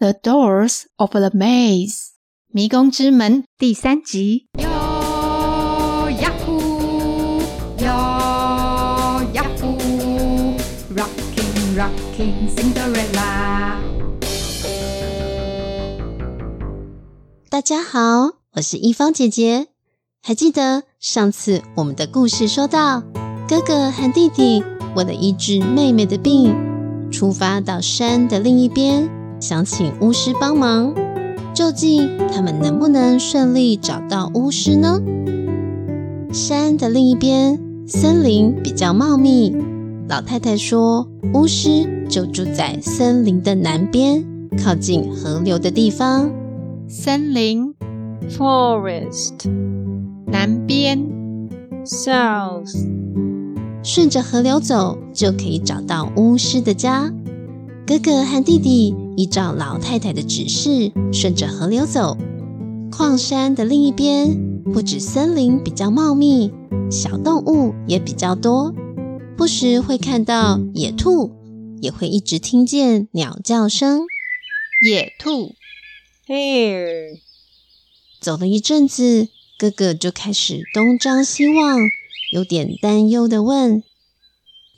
The Doors of the Maze，迷宫之门第三集。哟呀呼，哟呀呼，Rocking Rocking Cinderella。大家好，我是一方姐姐。还记得上次我们的故事说到，哥哥和弟弟为了医治妹妹的病，出发到山的另一边。想请巫师帮忙，究竟他们能不能顺利找到巫师呢？山的另一边，森林比较茂密。老太太说，巫师就住在森林的南边，靠近河流的地方。森林 （forest） 南边 （south），顺着河流走就可以找到巫师的家。哥哥和弟弟依照老太太的指示，顺着河流走。矿山的另一边，不止森林比较茂密，小动物也比较多。不时会看到野兔，也会一直听见鸟叫声。野兔，hare。走了一阵子，哥哥就开始东张西望，有点担忧的问：“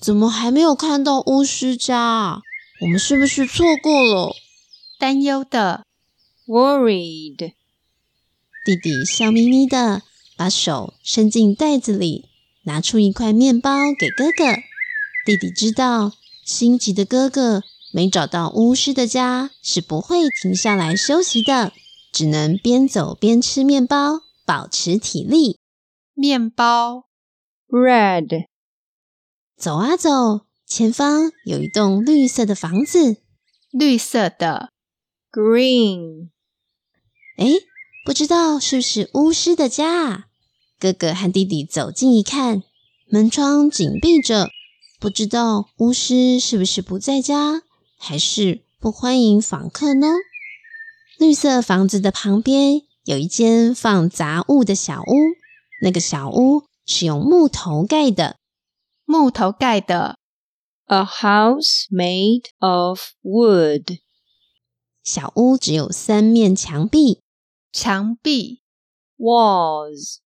怎么还没有看到巫师家？”我们是不是错过了？担忧的，worried。弟弟笑眯眯的，把手伸进袋子里，拿出一块面包给哥哥。弟弟知道，心急的哥哥没找到巫师的家，是不会停下来休息的，只能边走边吃面包，保持体力。面包，bread。走啊走。前方有一栋绿色的房子，绿色的，green。哎，不知道是不是巫师的家啊？哥哥和弟弟走近一看，门窗紧闭着，不知道巫师是不是不在家，还是不欢迎访客呢？绿色房子的旁边有一间放杂物的小屋，那个小屋是用木头盖的，木头盖的。A house made of wood。小屋只有三面墙壁，墙壁 walls。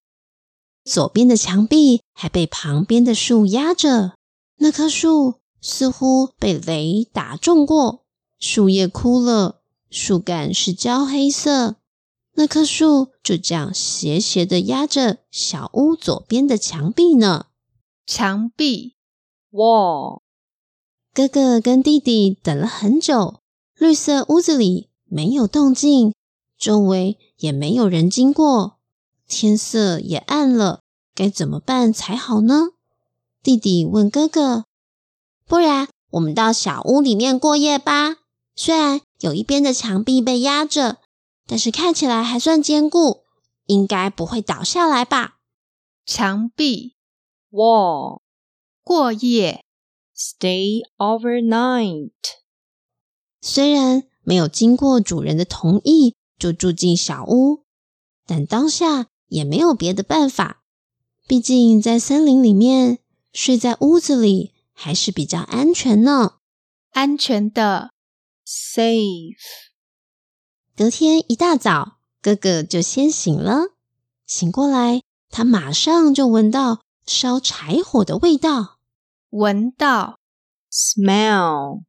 左边的墙壁还被旁边的树压着，那棵树似乎被雷打中过，树叶枯了，树干是焦黑色。那棵树就这样斜斜的压着小屋左边的墙壁呢。墙壁 wall。哥哥跟弟弟等了很久，绿色屋子里没有动静，周围也没有人经过，天色也暗了，该怎么办才好呢？弟弟问哥哥：“不然我们到小屋里面过夜吧？虽然有一边的墙壁被压着，但是看起来还算坚固，应该不会倒下来吧？”墙壁，wall，过夜。Stay overnight。虽然没有经过主人的同意就住进小屋，但当下也没有别的办法。毕竟在森林里面，睡在屋子里还是比较安全呢。安全的，safe。隔天一大早，哥哥就先醒了。醒过来，他马上就闻到烧柴火的味道。闻到，smell。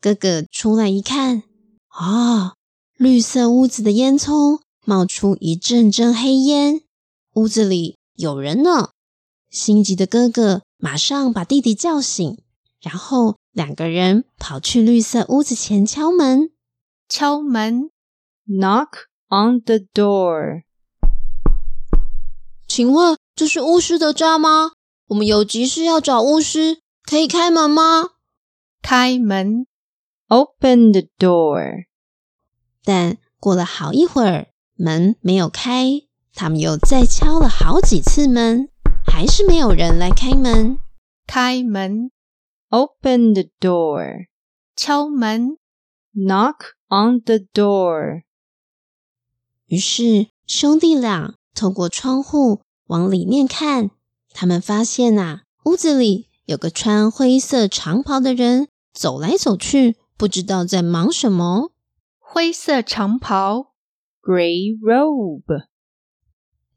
哥哥出来一看，啊，绿色屋子的烟囱冒出一阵阵黑烟，屋子里有人呢。心急的哥哥马上把弟弟叫醒，然后两个人跑去绿色屋子前敲门。敲门，knock on the door。请问这是巫师的家吗？我们有急事要找巫师，可以开门吗？开门，Open the door。但过了好一会儿，门没有开，他们又再敲了好几次门，还是没有人来开门。开门，Open the door。敲门，Knock on the door。于是兄弟俩透过窗户往里面看。他们发现啊，屋子里有个穿灰色长袍的人走来走去，不知道在忙什么。灰色长袍，gray robe。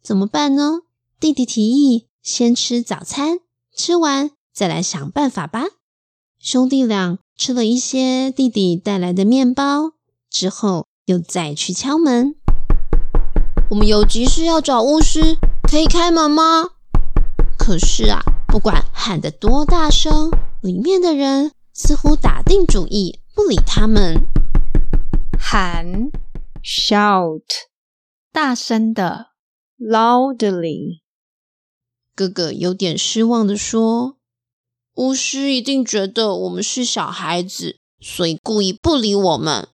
怎么办呢？弟弟提议先吃早餐，吃完再来想办法吧。兄弟俩吃了一些弟弟带来的面包，之后又再去敲门。我们有急事要找巫师，可以开门吗？可是啊，不管喊得多大声，里面的人似乎打定主意不理他们。喊，shout，大声的，loudly。哥哥有点失望地说：“巫师一定觉得我们是小孩子，所以故意不理我们。”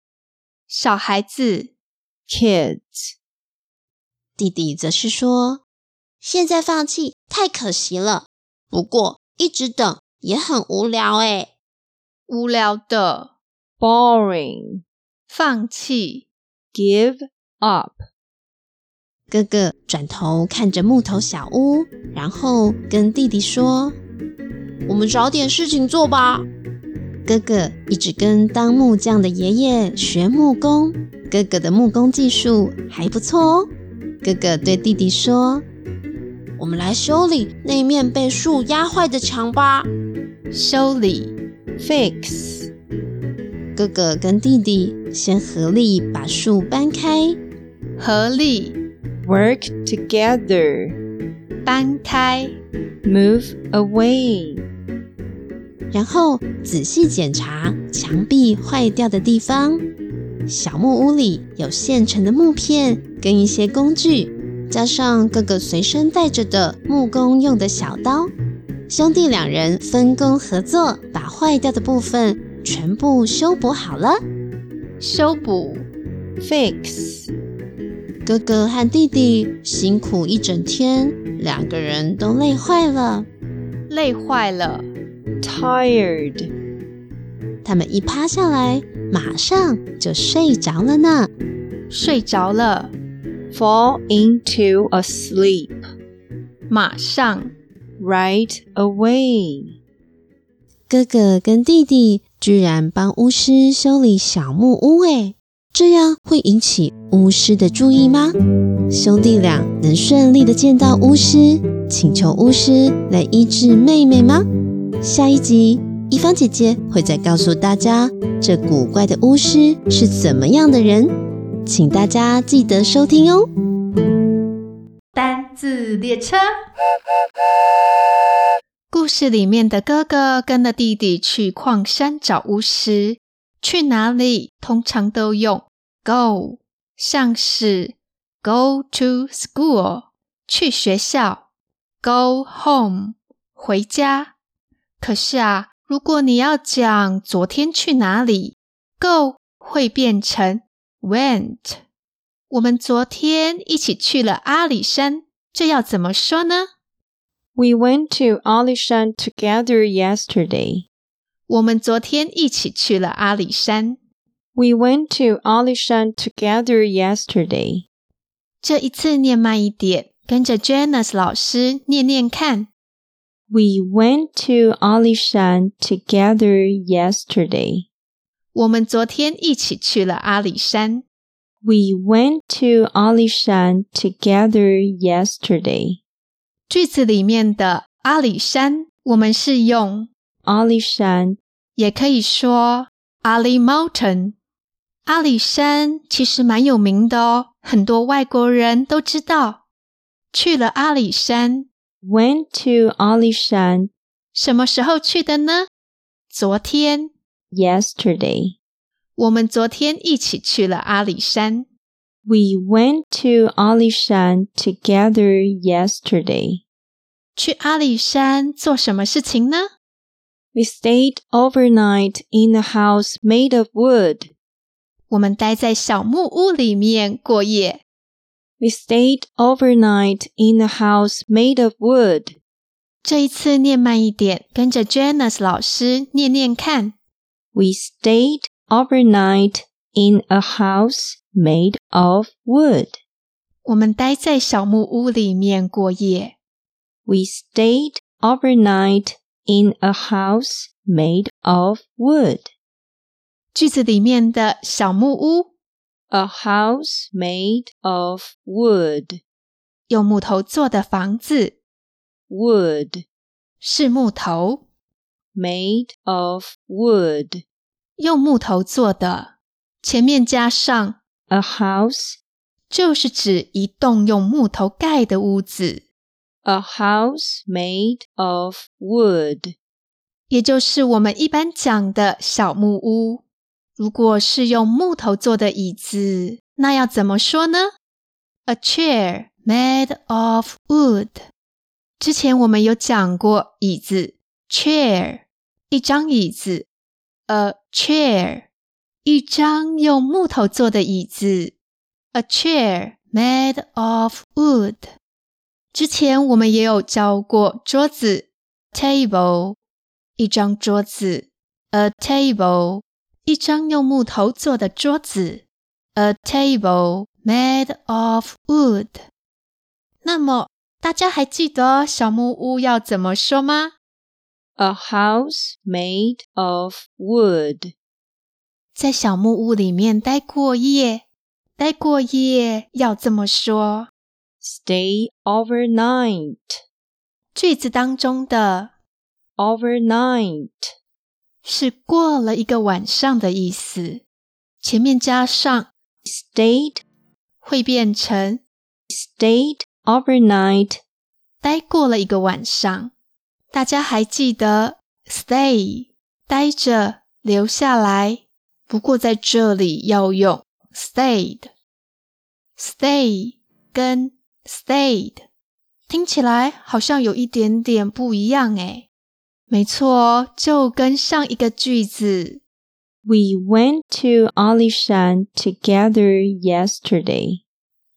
小孩子，kids。弟弟则是说：“现在放弃太可惜了，不过一直等也很无聊诶。”无聊的，boring。放弃，give up。哥哥转头看着木头小屋，然后跟弟弟说：“我们找点事情做吧。”哥哥一直跟当木匠的爷爷学木工，哥哥的木工技术还不错哦。哥哥对弟弟说：“我们来修理那面被树压坏的墙吧。”修理，fix。哥哥跟弟弟先合力把树搬开，合力。Work together，搬开，move away，然后仔细检查墙壁坏掉的地方。小木屋里有现成的木片跟一些工具，加上哥哥随身带着的木工用的小刀，兄弟两人分工合作，把坏掉的部分全部修补好了。修补，fix。哥哥和弟弟辛苦一整天，两个人都累坏了，累坏了，tired。他们一趴下来，马上就睡着了呢。睡着了，fall into a sleep。马上，right away。哥哥跟弟弟居然帮巫师修理小木屋，诶。这样会引起巫师的注意吗？兄弟俩能顺利的见到巫师，请求巫师来医治妹妹吗？下一集，伊芳姐姐会再告诉大家，这古怪的巫师是怎么样的人，请大家记得收听哦。单字列车，故事里面的哥哥跟着弟弟去矿山找巫师，去哪里通常都用。Go 像是 go to school 去学校，go home 回家。可是啊，如果你要讲昨天去哪里，go 会变成 went。我们昨天一起去了阿里山，这要怎么说呢？We went to 阿里山 together yesterday。我们昨天一起去了阿里山。We went to Alishan together yesterday. 这一次念慢一点，跟着 Janice 老师念念看。We went to Alishan together yesterday. 我们昨天一起去了阿里山。We went to Alishan together yesterday. 句子里面的阿里山，我们是用 Alishan，也可以说 Ali Mountain。阿里山其实蛮有名的哦，很多外国人都知道。去了阿里山，Went to 阿里山，什么时候去的呢？昨天 ，Yesterday。我们昨天一起去了阿里山。We went to 阿里山 together yesterday。去阿里山做什么事情呢？We stayed overnight in a house made of wood。我们待在小木屋里面过夜。We stayed overnight in a house made of wood。这一次念慢一点，跟着 Janice 老师念念看。 We stayed overnight in a house made of wood。我们待在小木屋里面过夜。We stayed overnight in a house made of wood。句子里面的小木屋 A house made of wood. 用木头做的房子。Wood 是木头。 Made of wood. 用木头做的。前面加上 a house，就是指一栋用木头盖的屋子。A house made of wood，也就是我们一般讲的小木屋。如果是用木头做的椅子，那要怎么说呢？A chair made of wood。之前我们有讲过椅子，chair，一张椅子，a chair，一张用木头做的椅子，a chair made of wood。之前我们也有教过桌子，table，一张桌子，a table。一张用木头做的桌子，a table made of wood。那么大家还记得小木屋要怎么说吗？A house made of wood。在小木屋里面待过夜，待过夜要这么说：stay overnight。句子当中的 overnight。是过了一个晚上的意思，前面加上 stayed 会变成 stayed overnight，待过了一个晚上。大家还记得 stay 待着留下来，不过在这里要用 stayed，stay 跟 stayed 听起来好像有一点点不一样诶。没错，就跟上一个句子。We went to Alishan together yesterday.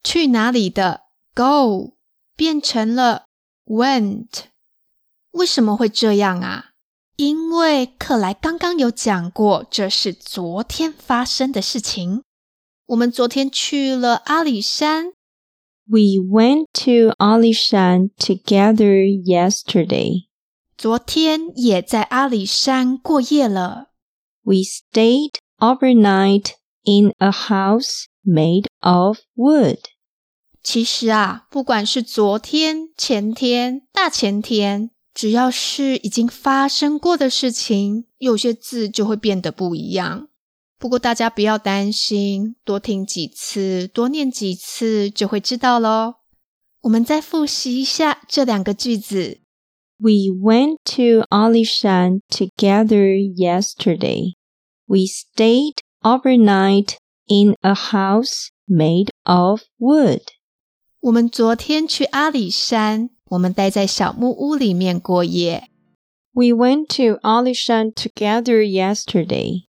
去哪里的？Go 变成了 went。为什么会这样啊？因为克莱刚刚有讲过，这是昨天发生的事情。我们昨天去了阿里山。We went to Alishan together yesterday. 昨天也在阿里山过夜了。We stayed overnight in a house made of wood. 其实啊，不管是昨天、前天、大前天，只要是已经发生过的事情，有些字就会变得不一样。不过大家不要担心，多听几次，多念几次，就会知道喽。我们再复习一下这两个句子。We went to Alishan together yesterday. We stayed overnight in a house made of wood. 我们昨天去阿里山，我们待在小木屋里面过夜。We went to Alishan together yesterday.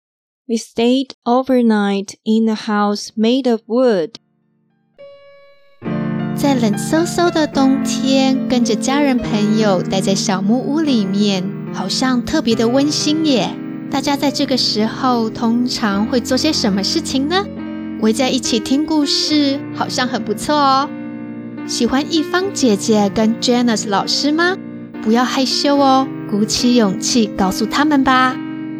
We stayed overnight in a house made of wood. 在冷飕飕的冬天，跟着家人朋友待在小木屋里面，好像特别的温馨耶。大家在这个时候通常会做些什么事情呢？围在一起听故事，好像很不错哦。喜欢一方姐姐跟 Janice 老师吗？不要害羞哦，鼓起勇气告诉他们吧。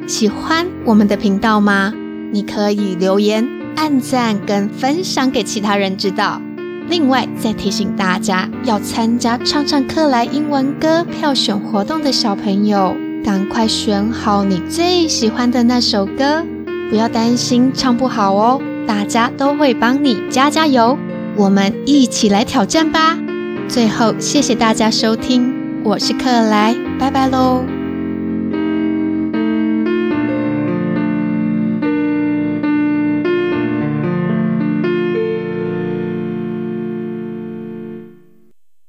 喜欢我们的频道吗？你可以留言、按赞跟分享给其他人知道。另外，再提醒大家，要参加唱唱克莱英文歌票选活动的小朋友，赶快选好你最喜欢的那首歌，不要担心唱不好哦，大家都会帮你加加油。我们一起来挑战吧！最后，谢谢大家收听，我是克莱，拜拜喽。